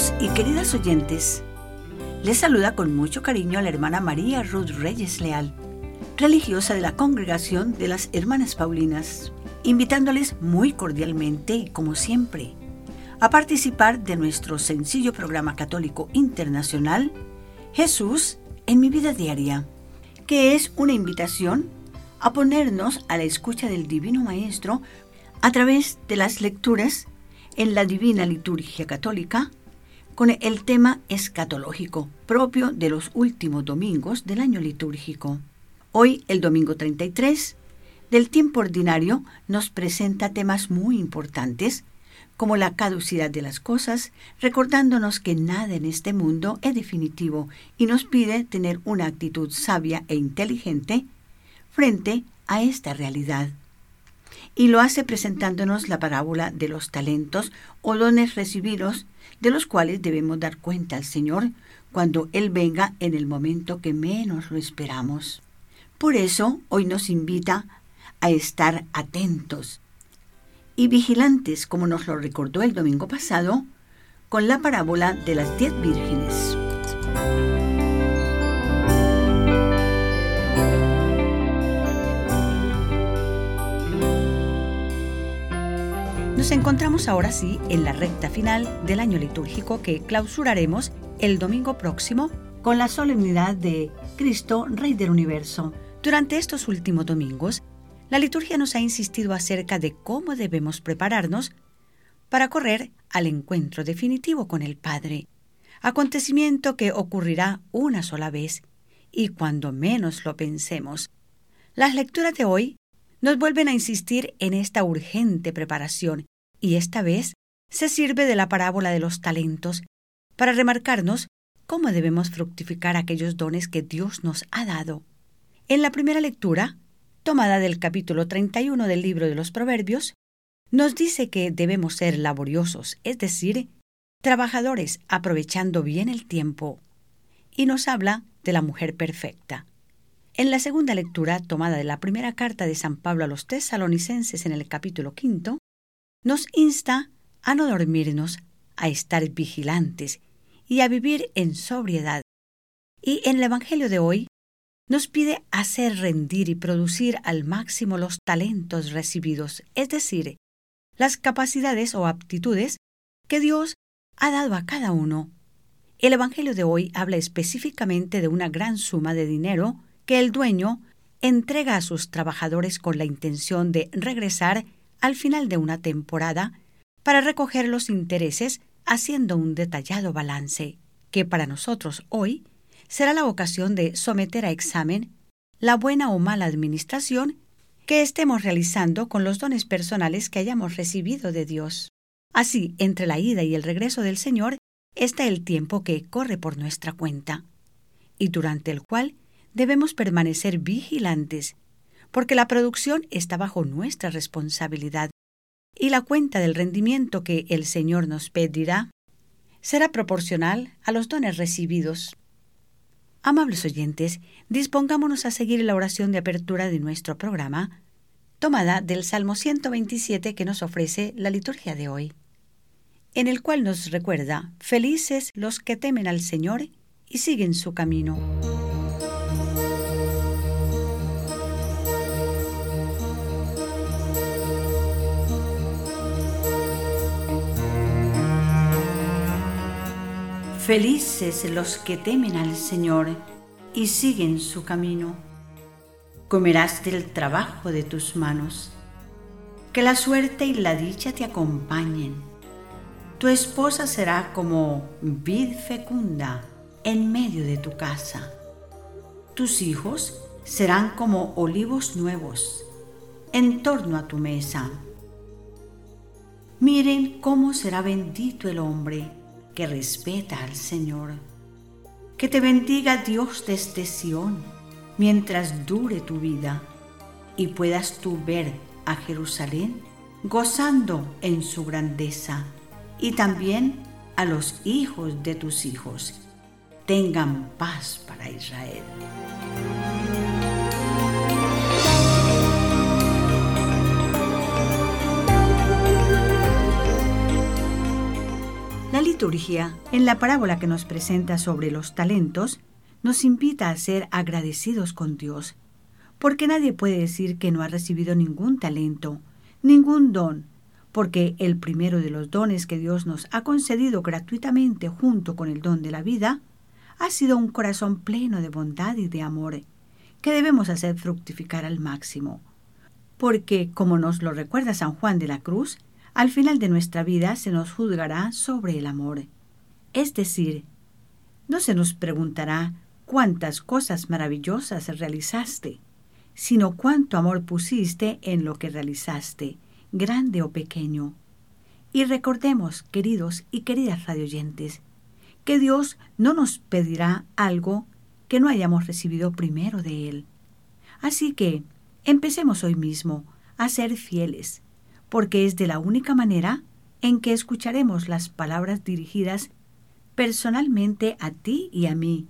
Queridos y queridas oyentes, les saluda con mucho cariño a la hermana María Ruth Reyes Leal, religiosa de la Congregación de las Hermanas Paulinas, invitándoles muy cordialmente y como siempre a participar de nuestro sencillo programa católico internacional Jesús en mi vida diaria, que es una invitación a ponernos a la escucha del Divino Maestro a través de las lecturas en la Divina Liturgia Católica con el tema escatológico propio de los últimos domingos del año litúrgico. Hoy, el domingo 33 del tiempo ordinario, nos presenta temas muy importantes como la caducidad de las cosas, recordándonos que nada en este mundo es definitivo y nos pide tener una actitud sabia e inteligente frente a esta realidad y lo hace presentándonos la parábola de los talentos o dones recibidos de los cuales debemos dar cuenta al Señor cuando Él venga en el momento que menos lo esperamos. Por eso hoy nos invita a estar atentos y vigilantes, como nos lo recordó el domingo pasado, con la parábola de las diez vírgenes. Nos encontramos ahora sí en la recta final del año litúrgico que clausuraremos el domingo próximo con la solemnidad de Cristo, Rey del Universo. Durante estos últimos domingos, la liturgia nos ha insistido acerca de cómo debemos prepararnos para correr al encuentro definitivo con el Padre, acontecimiento que ocurrirá una sola vez y cuando menos lo pensemos. Las lecturas de hoy nos vuelven a insistir en esta urgente preparación y esta vez se sirve de la parábola de los talentos para remarcarnos cómo debemos fructificar aquellos dones que Dios nos ha dado. En la primera lectura, tomada del capítulo 31 del libro de los Proverbios, nos dice que debemos ser laboriosos, es decir, trabajadores aprovechando bien el tiempo, y nos habla de la mujer perfecta. En la segunda lectura, tomada de la primera carta de San Pablo a los tesalonicenses en el capítulo quinto, nos insta a no dormirnos, a estar vigilantes y a vivir en sobriedad. Y en el Evangelio de hoy nos pide hacer rendir y producir al máximo los talentos recibidos, es decir, las capacidades o aptitudes que Dios ha dado a cada uno. El Evangelio de hoy habla específicamente de una gran suma de dinero que el dueño entrega a sus trabajadores con la intención de regresar al final de una temporada para recoger los intereses haciendo un detallado balance, que para nosotros hoy será la ocasión de someter a examen la buena o mala administración que estemos realizando con los dones personales que hayamos recibido de Dios. Así, entre la ida y el regreso del Señor está el tiempo que corre por nuestra cuenta, y durante el cual debemos permanecer vigilantes porque la producción está bajo nuestra responsabilidad y la cuenta del rendimiento que el Señor nos pedirá será proporcional a los dones recibidos. Amables oyentes, dispongámonos a seguir la oración de apertura de nuestro programa, tomada del Salmo 127 que nos ofrece la liturgia de hoy, en el cual nos recuerda, felices los que temen al Señor y siguen su camino. Felices los que temen al Señor y siguen su camino. Comerás del trabajo de tus manos. Que la suerte y la dicha te acompañen. Tu esposa será como vid fecunda en medio de tu casa. Tus hijos serán como olivos nuevos en torno a tu mesa. Miren cómo será bendito el hombre que respeta al Señor. Que te bendiga Dios desde Sión mientras dure tu vida y puedas tú ver a Jerusalén gozando en su grandeza y también a los hijos de tus hijos. Tengan paz para Israel. La liturgia, en la parábola que nos presenta sobre los talentos, nos invita a ser agradecidos con Dios, porque nadie puede decir que no ha recibido ningún talento, ningún don, porque el primero de los dones que Dios nos ha concedido gratuitamente junto con el don de la vida, ha sido un corazón pleno de bondad y de amor, que debemos hacer fructificar al máximo. Porque, como nos lo recuerda San Juan de la Cruz, al final de nuestra vida se nos juzgará sobre el amor. Es decir, no se nos preguntará cuántas cosas maravillosas realizaste, sino cuánto amor pusiste en lo que realizaste, grande o pequeño. Y recordemos, queridos y queridas radioyentes, que Dios no nos pedirá algo que no hayamos recibido primero de Él. Así que empecemos hoy mismo a ser fieles, porque es de la única manera en que escucharemos las palabras dirigidas personalmente a ti y a mí.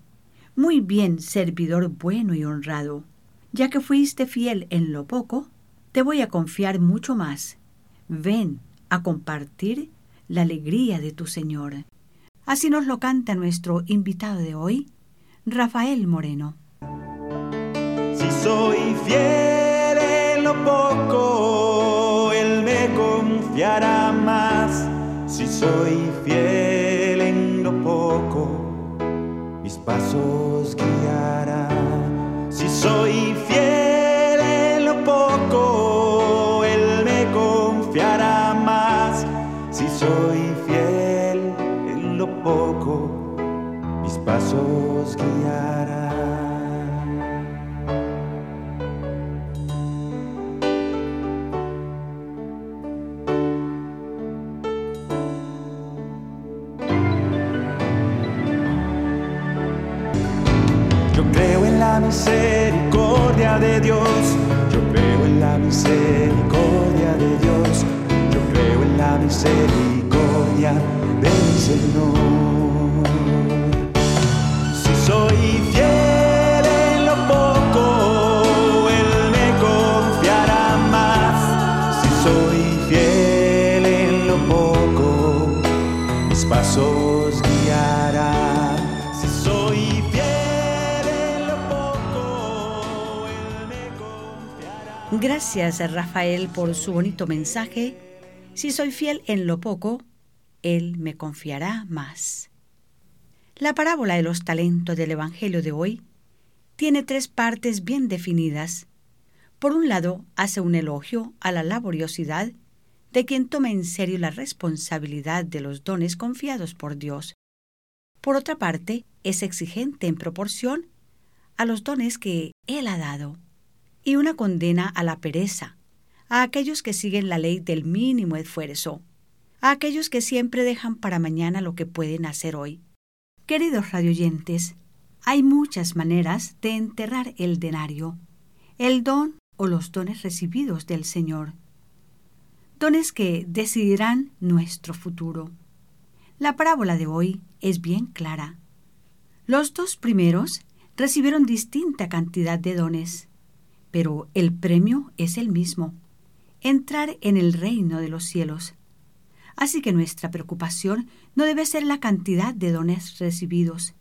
Muy bien, servidor bueno y honrado. Ya que fuiste fiel en lo poco, te voy a confiar mucho más. Ven a compartir la alegría de tu Señor. Así nos lo canta nuestro invitado de hoy, Rafael Moreno. Si soy fiel en lo poco, Me confiará más. Si soy fiel en lo poco, mis pasos guiará. Si soy fiel en lo poco, Él me confiará más. Si soy fiel en lo poco, mis pasos guiará. Misericordia de mi Señor. Si soy fiel en lo poco, Él me confiará más. Si soy fiel en lo poco, mis pasos guiará. Si soy fiel en lo poco, Él me confiará. Gracias, Rafael, por su bonito mensaje. Si soy fiel en lo poco, Él me confiará más. La parábola de los talentos del Evangelio de hoy tiene tres partes bien definidas. Por un lado, hace un elogio a la laboriosidad de quien toma en serio la responsabilidad de los dones confiados por Dios. Por otra parte, es exigente en proporción a los dones que Él ha dado, y una condena a la pereza, a aquellos que siguen la ley del mínimo esfuerzo, a aquellos que siempre dejan para mañana lo que pueden hacer hoy. Queridos radioyentes, hay muchas maneras de enterrar el denario, el don o los dones recibidos del Señor. Dones que decidirán nuestro futuro. La parábola de hoy es bien clara. Los dos primeros recibieron distinta cantidad de dones, pero el premio es el mismo, entrar en el reino de los cielos. Así que nuestra preocupación no debe ser la cantidad de dones recibidos,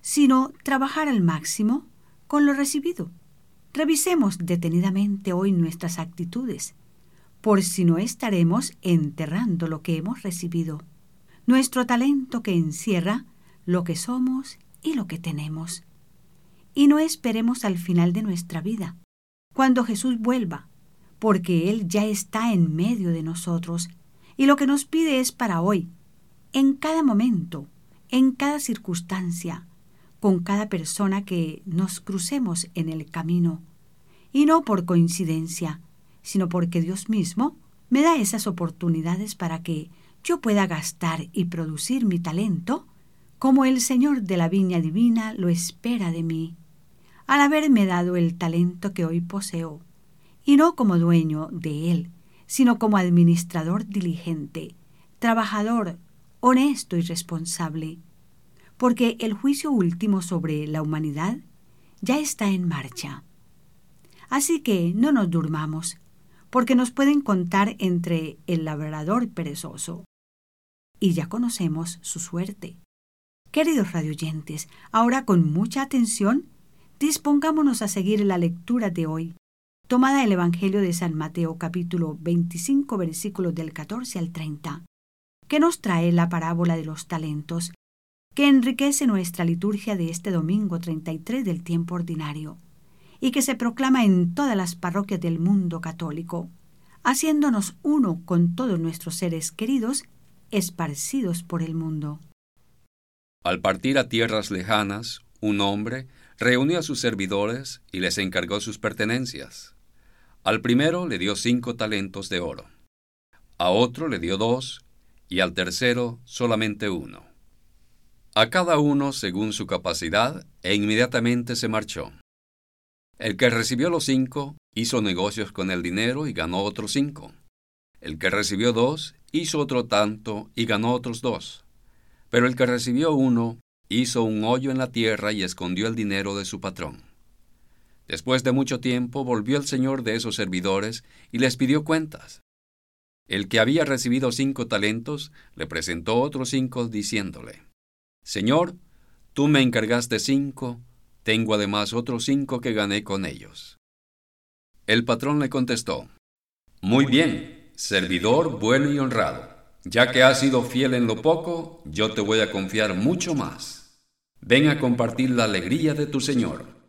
sino trabajar al máximo con lo recibido. Revisemos detenidamente hoy nuestras actitudes, por si no estaremos enterrando lo que hemos recibido, nuestro talento que encierra lo que somos y lo que tenemos. Y no esperemos al final de nuestra vida, cuando Jesús vuelva, porque Él ya está en medio de nosotros y lo que nos pide es para hoy, en cada momento, en cada circunstancia, con cada persona que nos crucemos en el camino, y no por coincidencia, sino porque Dios mismo me da esas oportunidades para que yo pueda gastar y producir mi talento como el Señor de la Viña Divina lo espera de mí, al haberme dado el talento que hoy poseo, y no como dueño de él, sino como administrador diligente, trabajador, honesto y responsable, porque el juicio último sobre la humanidad ya está en marcha. Así que no nos durmamos, porque nos pueden contar entre el labrador perezoso. y ya conocemos su suerte. Queridos radioyentes, ahora con mucha atención, dispongámonos a seguir la lectura de hoy, tomada del Evangelio de San Mateo capítulo 25 versículos del 14 al 30, que nos trae la parábola de los talentos, que enriquece nuestra liturgia de este domingo 33 del tiempo ordinario, y que se proclama en todas las parroquias del mundo católico, haciéndonos uno con todos nuestros seres queridos esparcidos por el mundo. Al partir a tierras lejanas, un hombre reunió a sus servidores y les encargó sus pertenencias. Al primero le dio cinco talentos de oro, a otro le dio dos y al tercero solamente uno. A cada uno según su capacidad e inmediatamente se marchó. El que recibió los cinco hizo negocios con el dinero y ganó otros cinco. El que recibió dos hizo otro tanto y ganó otros dos. Pero el que recibió uno hizo un hoyo en la tierra y escondió el dinero de su patrón. Después de mucho tiempo volvió el señor de esos servidores y les pidió cuentas. El que había recibido cinco talentos le presentó otros cinco diciéndole, Señor, tú me encargaste cinco, tengo además otros cinco que gané con ellos. El patrón le contestó, Muy bien, servidor bueno y honrado. Ya que has sido fiel en lo poco, yo te voy a confiar mucho más. Ven a compartir la alegría de tu Señor.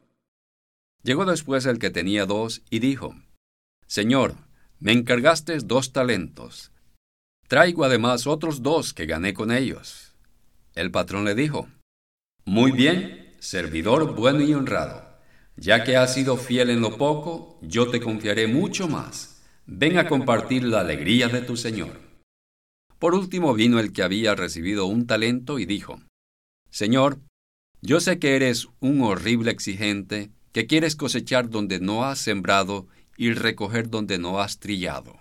Llegó después el que tenía dos y dijo, Señor, me encargaste dos talentos. Traigo además otros dos que gané con ellos. El patrón le dijo, Muy bien, servidor bueno y honrado. Ya que has sido fiel en lo poco, yo te confiaré mucho más. Ven a compartir la alegría de tu Señor. Por último vino el que había recibido un talento y dijo, Señor, yo sé que eres un horrible exigente, que quieres cosechar donde no has sembrado y recoger donde no has trillado.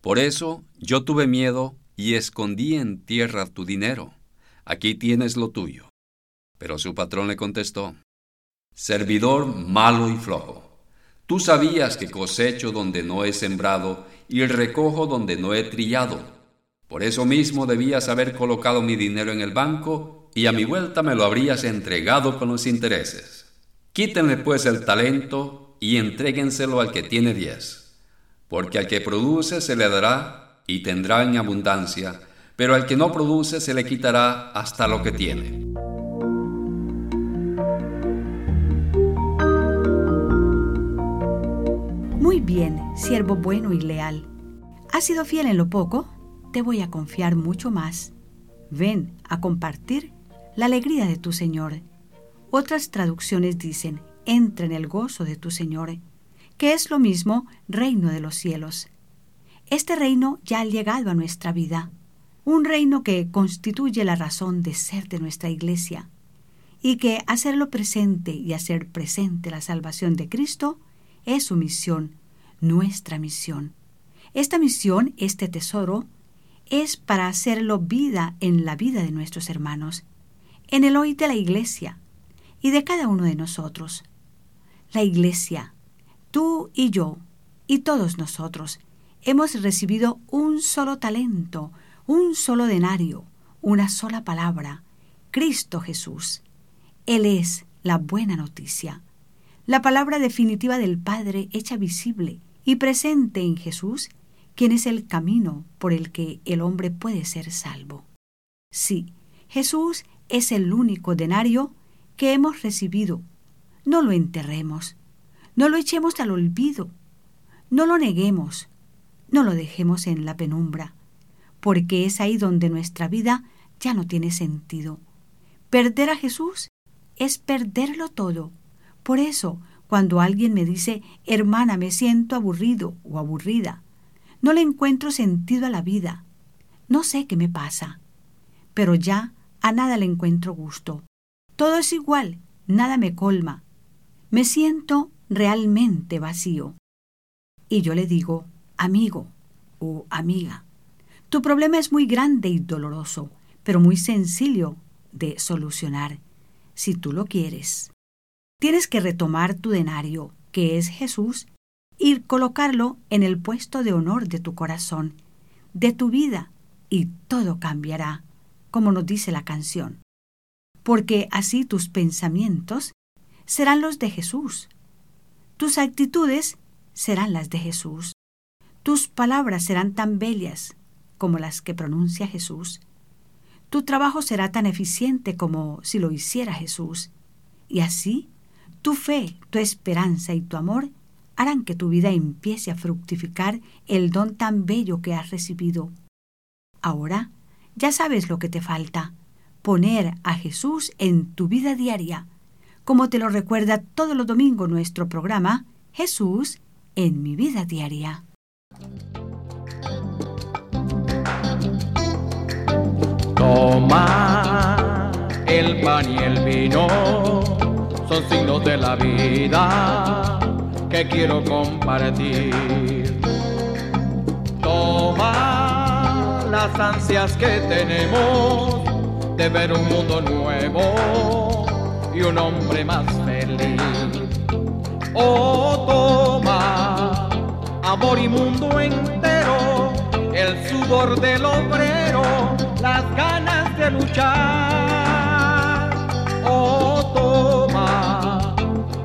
Por eso yo tuve miedo y escondí en tierra tu dinero. Aquí tienes lo tuyo. Pero su patrón le contestó, Servidor malo y flojo. Tú sabías que cosecho donde no he sembrado y recojo donde no he trillado. Por eso mismo debías haber colocado mi dinero en el banco y a mi vuelta me lo habrías entregado con los intereses. Quítenle pues el talento y entréguenselo al que tiene diez, porque al que produce se le dará y tendrá en abundancia, pero al que no produce se le quitará hasta lo que tiene. Muy bien, siervo bueno y leal. ¿Has sido fiel en lo poco? te voy a confiar mucho más. Ven a compartir la alegría de tu Señor. Otras traducciones dicen, entra en el gozo de tu Señor, que es lo mismo reino de los cielos. Este reino ya ha llegado a nuestra vida, un reino que constituye la razón de ser de nuestra iglesia, y que hacerlo presente y hacer presente la salvación de Cristo es su misión, nuestra misión. Esta misión, este tesoro, es para hacerlo vida en la vida de nuestros hermanos, en el hoy de la iglesia y de cada uno de nosotros. La iglesia, tú y yo, y todos nosotros, hemos recibido un solo talento, un solo denario, una sola palabra, Cristo Jesús. Él es la buena noticia, la palabra definitiva del Padre hecha visible y presente en Jesús ¿Quién es el camino por el que el hombre puede ser salvo. Sí, Jesús es el único denario que hemos recibido. No lo enterremos, no lo echemos al olvido, no lo neguemos, no lo dejemos en la penumbra, porque es ahí donde nuestra vida ya no tiene sentido. Perder a Jesús es perderlo todo. Por eso, cuando alguien me dice, hermana, me siento aburrido o aburrida, no le encuentro sentido a la vida. No sé qué me pasa. Pero ya a nada le encuentro gusto. Todo es igual, nada me colma. Me siento realmente vacío. Y yo le digo, amigo o amiga, tu problema es muy grande y doloroso, pero muy sencillo de solucionar, si tú lo quieres. Tienes que retomar tu denario, que es Jesús, y colocarlo en el puesto de honor de tu corazón, de tu vida, y todo cambiará, como nos dice la canción. Porque así tus pensamientos serán los de Jesús. Tus actitudes serán las de Jesús. Tus palabras serán tan bellas como las que pronuncia Jesús. Tu trabajo será tan eficiente como si lo hiciera Jesús. Y así, tu fe, tu esperanza y tu amor harán que tu vida empiece a fructificar el don tan bello que has recibido. Ahora ya sabes lo que te falta, poner a Jesús en tu vida diaria, como te lo recuerda todos los domingos nuestro programa Jesús en mi vida diaria. Toma el pan y el vino, son signos de la vida que quiero compartir. Toma las ansias que tenemos de ver un mundo nuevo y un hombre más feliz. Oh, toma amor y mundo entero, el sudor del obrero, las ganas de luchar. Oh, toma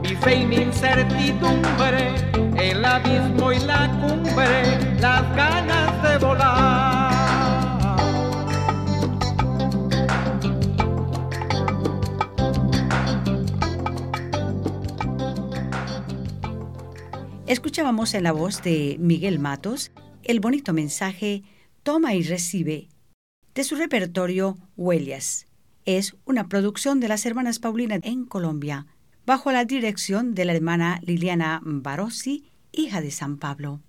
mi fe y mi incertidumbre, el abismo y la cumbre, las ganas de volar. Escuchábamos en la voz de Miguel Matos el bonito mensaje Toma y recibe de su repertorio Huellas. Es una producción de las hermanas Paulina en Colombia, bajo la dirección de la hermana Liliana Barossi, hija de San Pablo.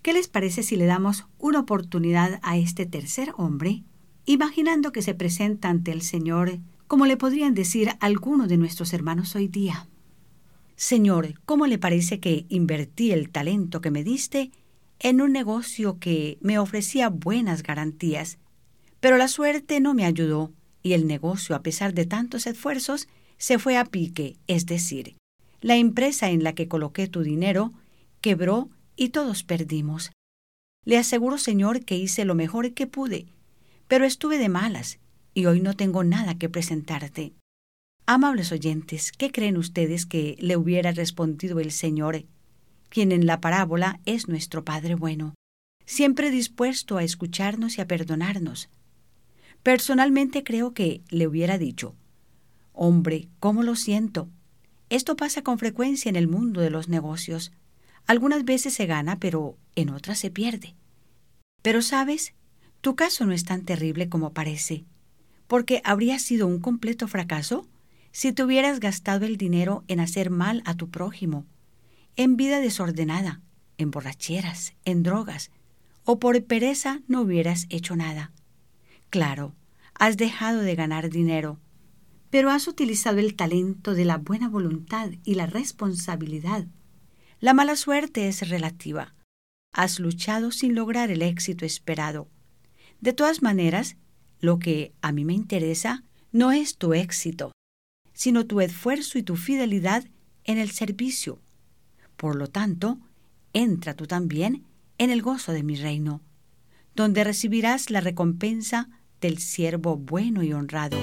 ¿Qué les parece si le damos una oportunidad a este tercer hombre, imaginando que se presenta ante el Señor como le podrían decir algunos de nuestros hermanos hoy día? Señor, ¿cómo le parece que invertí el talento que me diste en un negocio que me ofrecía buenas garantías? Pero la suerte no me ayudó y el negocio, a pesar de tantos esfuerzos, se fue a pique, es decir, la empresa en la que coloqué tu dinero quebró y todos perdimos. Le aseguro, Señor, que hice lo mejor que pude, pero estuve de malas y hoy no tengo nada que presentarte. Amables oyentes, ¿qué creen ustedes que le hubiera respondido el Señor, quien en la parábola es nuestro Padre bueno, siempre dispuesto a escucharnos y a perdonarnos? Personalmente creo que le hubiera dicho, Hombre, ¿cómo lo siento? Esto pasa con frecuencia en el mundo de los negocios. Algunas veces se gana, pero en otras se pierde. Pero sabes, tu caso no es tan terrible como parece, porque habría sido un completo fracaso si te hubieras gastado el dinero en hacer mal a tu prójimo, en vida desordenada, en borracheras, en drogas, o por pereza no hubieras hecho nada. Claro, has dejado de ganar dinero, pero has utilizado el talento de la buena voluntad y la responsabilidad. La mala suerte es relativa. Has luchado sin lograr el éxito esperado. De todas maneras, lo que a mí me interesa no es tu éxito, sino tu esfuerzo y tu fidelidad en el servicio. Por lo tanto, entra tú también en el gozo de mi reino, donde recibirás la recompensa del siervo bueno y honrado.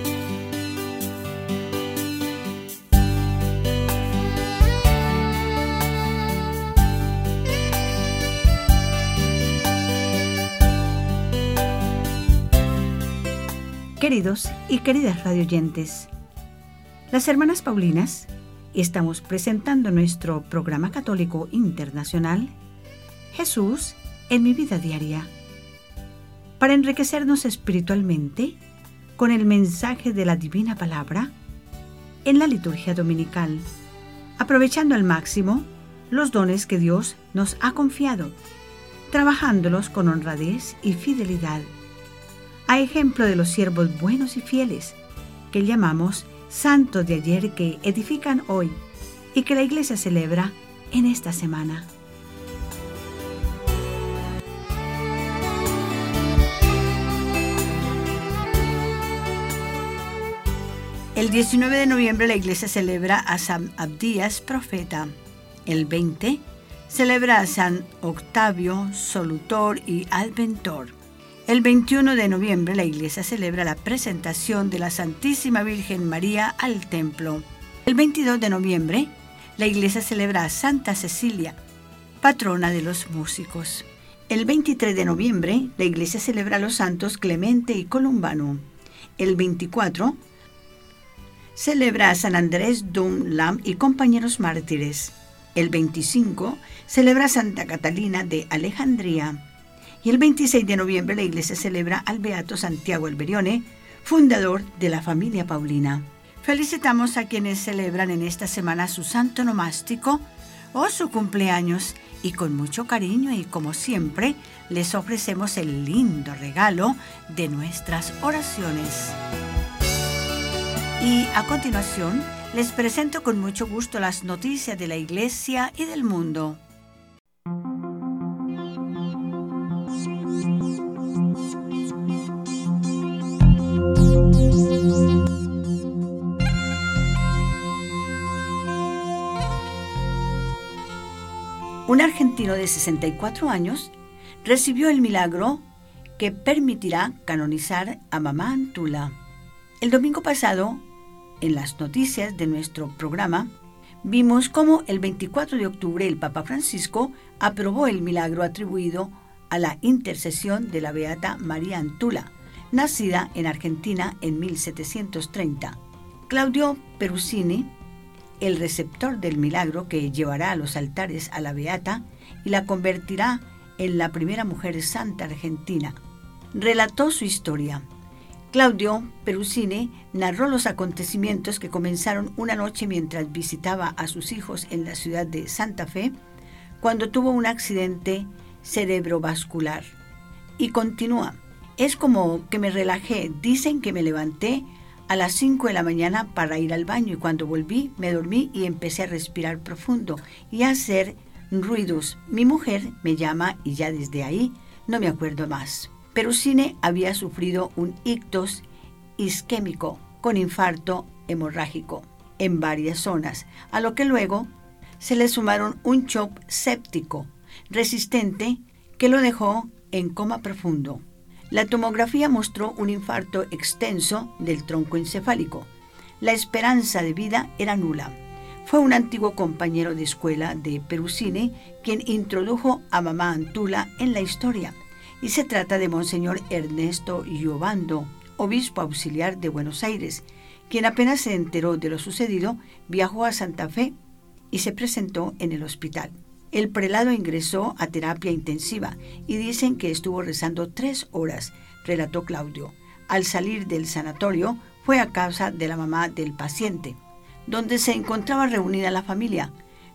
Queridos y queridas radioyentes, las hermanas Paulinas estamos presentando nuestro programa católico internacional Jesús en mi vida diaria. Para enriquecernos espiritualmente con el mensaje de la divina palabra en la liturgia dominical, aprovechando al máximo los dones que Dios nos ha confiado, trabajándolos con honradez y fidelidad, a ejemplo de los siervos buenos y fieles que llamamos santos de ayer que edifican hoy y que la iglesia celebra en esta semana. El 19 de noviembre la iglesia celebra a San Abdías, profeta. El 20 celebra a San Octavio, solutor y adventor. El 21 de noviembre la iglesia celebra la presentación de la Santísima Virgen María al templo. El 22 de noviembre la iglesia celebra a Santa Cecilia, patrona de los músicos. El 23 de noviembre la iglesia celebra a los santos Clemente y Columbano. El 24 celebra a San Andrés Dunlam y compañeros mártires. El 25 celebra a Santa Catalina de Alejandría. Y el 26 de noviembre la iglesia celebra al Beato Santiago Alberione, fundador de la familia Paulina. Felicitamos a quienes celebran en esta semana su santo nomástico o su cumpleaños y con mucho cariño y como siempre les ofrecemos el lindo regalo de nuestras oraciones. Y a continuación les presento con mucho gusto las noticias de la iglesia y del mundo. Un argentino de 64 años recibió el milagro que permitirá canonizar a Mamá Antula. El domingo pasado, en las noticias de nuestro programa, vimos cómo el 24 de octubre el Papa Francisco aprobó el milagro atribuido a la intercesión de la Beata María Antula, nacida en Argentina en 1730. Claudio Perusini el receptor del milagro que llevará a los altares a la Beata y la convertirá en la primera mujer santa argentina. Relató su historia. Claudio Perusini narró los acontecimientos que comenzaron una noche mientras visitaba a sus hijos en la ciudad de Santa Fe, cuando tuvo un accidente cerebrovascular. Y continúa, es como que me relajé, dicen que me levanté a las 5 de la mañana para ir al baño y cuando volví me dormí y empecé a respirar profundo y a hacer ruidos. Mi mujer me llama y ya desde ahí no me acuerdo más. Pero Cine había sufrido un ictus isquémico con infarto hemorrágico en varias zonas, a lo que luego se le sumaron un shock séptico resistente que lo dejó en coma profundo. La tomografía mostró un infarto extenso del tronco encefálico. La esperanza de vida era nula. Fue un antiguo compañero de escuela de Perusine quien introdujo a mamá Antula en la historia. Y se trata de Monseñor Ernesto Giovando, obispo auxiliar de Buenos Aires, quien apenas se enteró de lo sucedido, viajó a Santa Fe y se presentó en el hospital. El prelado ingresó a terapia intensiva y dicen que estuvo rezando tres horas, relató Claudio. Al salir del sanatorio fue a casa de la mamá del paciente, donde se encontraba reunida la familia.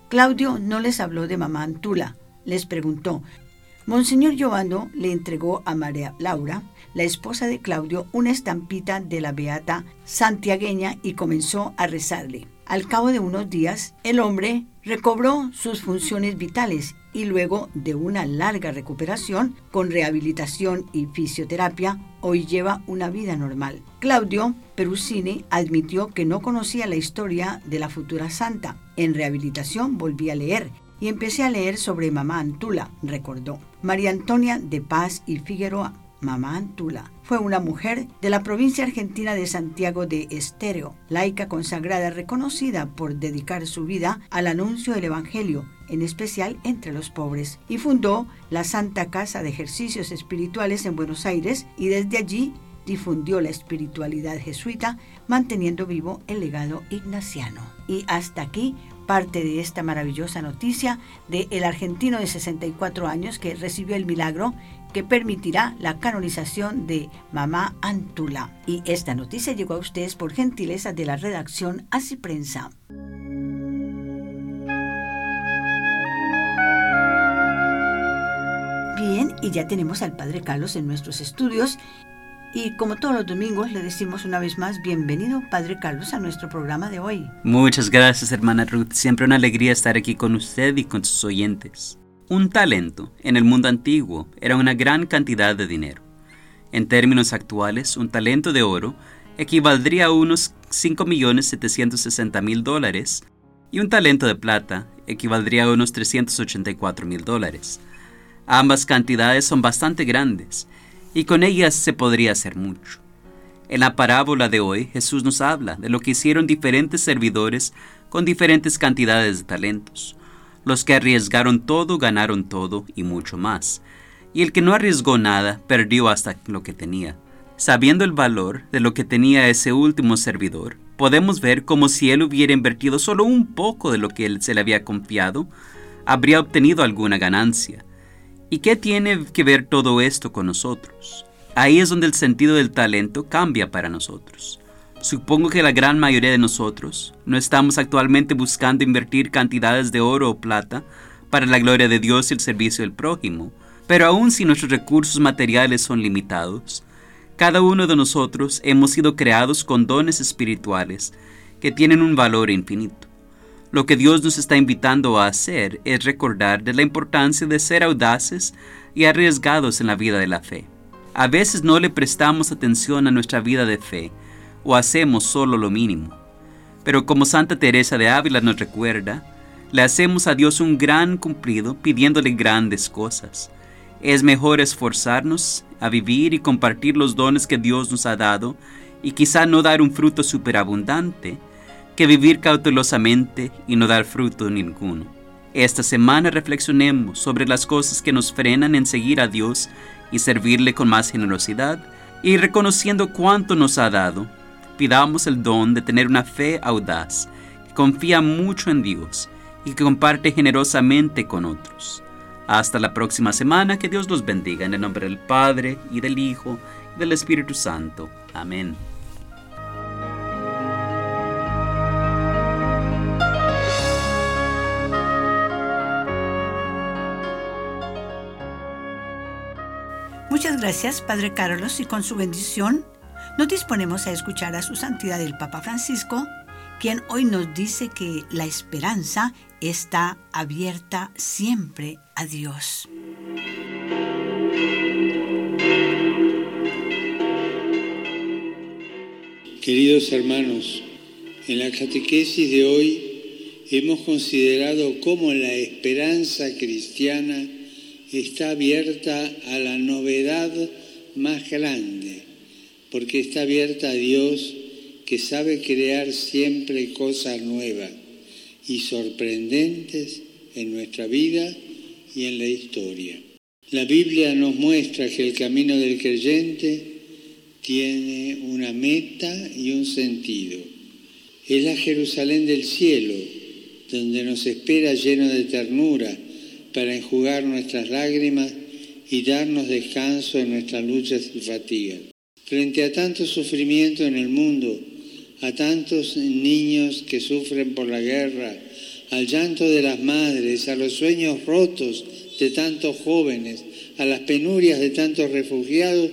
Claudio no les habló de mamá Antula, les preguntó. Monseñor Giovanno le entregó a María Laura, la esposa de Claudio, una estampita de la beata santiagueña y comenzó a rezarle. Al cabo de unos días, el hombre recobró sus funciones vitales y luego de una larga recuperación con rehabilitación y fisioterapia, hoy lleva una vida normal. Claudio Perusini admitió que no conocía la historia de la futura santa. En rehabilitación volví a leer y empecé a leer sobre mamá Antula, recordó. María Antonia de Paz y Figueroa Mamá Antula. Fue una mujer de la provincia argentina de Santiago de Estéreo, laica consagrada reconocida por dedicar su vida al anuncio del Evangelio, en especial entre los pobres, y fundó la Santa Casa de Ejercicios Espirituales en Buenos Aires y desde allí difundió la espiritualidad jesuita, manteniendo vivo el legado ignaciano. Y hasta aquí parte de esta maravillosa noticia de el argentino de 64 años que recibió el milagro que permitirá la canonización de Mamá Antula. Y esta noticia llegó a ustedes por gentileza de la redacción Así Prensa. Bien, y ya tenemos al Padre Carlos en nuestros estudios. Y como todos los domingos, le decimos una vez más, bienvenido Padre Carlos a nuestro programa de hoy. Muchas gracias, hermana Ruth. Siempre una alegría estar aquí con usted y con sus oyentes. Un talento en el mundo antiguo era una gran cantidad de dinero. En términos actuales, un talento de oro equivaldría a unos 5.760.000 dólares y un talento de plata equivaldría a unos 384.000 dólares. Ambas cantidades son bastante grandes y con ellas se podría hacer mucho. En la parábola de hoy Jesús nos habla de lo que hicieron diferentes servidores con diferentes cantidades de talentos. Los que arriesgaron todo ganaron todo y mucho más, y el que no arriesgó nada perdió hasta lo que tenía. Sabiendo el valor de lo que tenía ese último servidor, podemos ver como si él hubiera invertido solo un poco de lo que él se le había confiado, habría obtenido alguna ganancia. ¿Y qué tiene que ver todo esto con nosotros? Ahí es donde el sentido del talento cambia para nosotros. Supongo que la gran mayoría de nosotros no estamos actualmente buscando invertir cantidades de oro o plata para la gloria de Dios y el servicio del prójimo, pero aun si nuestros recursos materiales son limitados, cada uno de nosotros hemos sido creados con dones espirituales que tienen un valor infinito. Lo que Dios nos está invitando a hacer es recordar de la importancia de ser audaces y arriesgados en la vida de la fe. A veces no le prestamos atención a nuestra vida de fe o hacemos solo lo mínimo. Pero como Santa Teresa de Ávila nos recuerda, le hacemos a Dios un gran cumplido pidiéndole grandes cosas. Es mejor esforzarnos a vivir y compartir los dones que Dios nos ha dado y quizá no dar un fruto superabundante, que vivir cautelosamente y no dar fruto ninguno. Esta semana reflexionemos sobre las cosas que nos frenan en seguir a Dios y servirle con más generosidad y reconociendo cuánto nos ha dado, pidamos el don de tener una fe audaz, que confía mucho en Dios y que comparte generosamente con otros. Hasta la próxima semana, que Dios los bendiga en el nombre del Padre y del Hijo y del Espíritu Santo. Amén. Muchas gracias, Padre Carlos, y con su bendición nos disponemos a escuchar a su santidad el Papa Francisco, quien hoy nos dice que la esperanza está abierta siempre a Dios. Queridos hermanos, en la catequesis de hoy hemos considerado cómo la esperanza cristiana está abierta a la novedad más grande, porque está abierta a Dios que sabe crear siempre cosas nuevas y sorprendentes en nuestra vida y en la historia. La Biblia nos muestra que el camino del creyente tiene una meta y un sentido. Es la Jerusalén del cielo, donde nos espera lleno de ternura para enjugar nuestras lágrimas y darnos descanso en nuestras luchas y fatigas. Frente a tanto sufrimiento en el mundo, a tantos niños que sufren por la guerra, al llanto de las madres, a los sueños rotos de tantos jóvenes, a las penurias de tantos refugiados,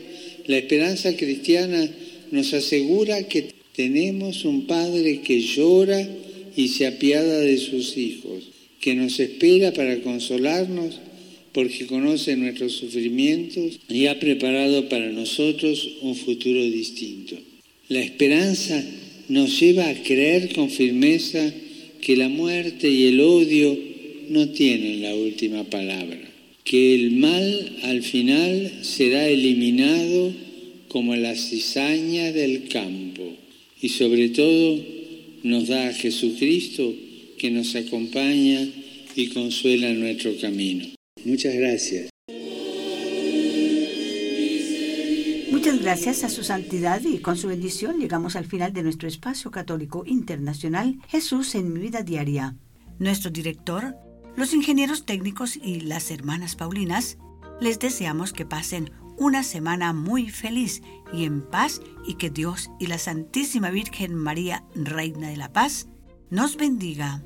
la esperanza cristiana nos asegura que tenemos un Padre que llora y se apiada de sus hijos que nos espera para consolarnos porque conoce nuestros sufrimientos y ha preparado para nosotros un futuro distinto. La esperanza nos lleva a creer con firmeza que la muerte y el odio no tienen la última palabra, que el mal al final será eliminado como la cizaña del campo y sobre todo nos da a Jesucristo que nos acompaña y consuela nuestro camino. Muchas gracias. Muchas gracias a su santidad y con su bendición llegamos al final de nuestro espacio católico internacional Jesús en mi vida diaria. Nuestro director, los ingenieros técnicos y las hermanas Paulinas, les deseamos que pasen una semana muy feliz y en paz y que Dios y la Santísima Virgen María, Reina de la Paz, nos bendiga.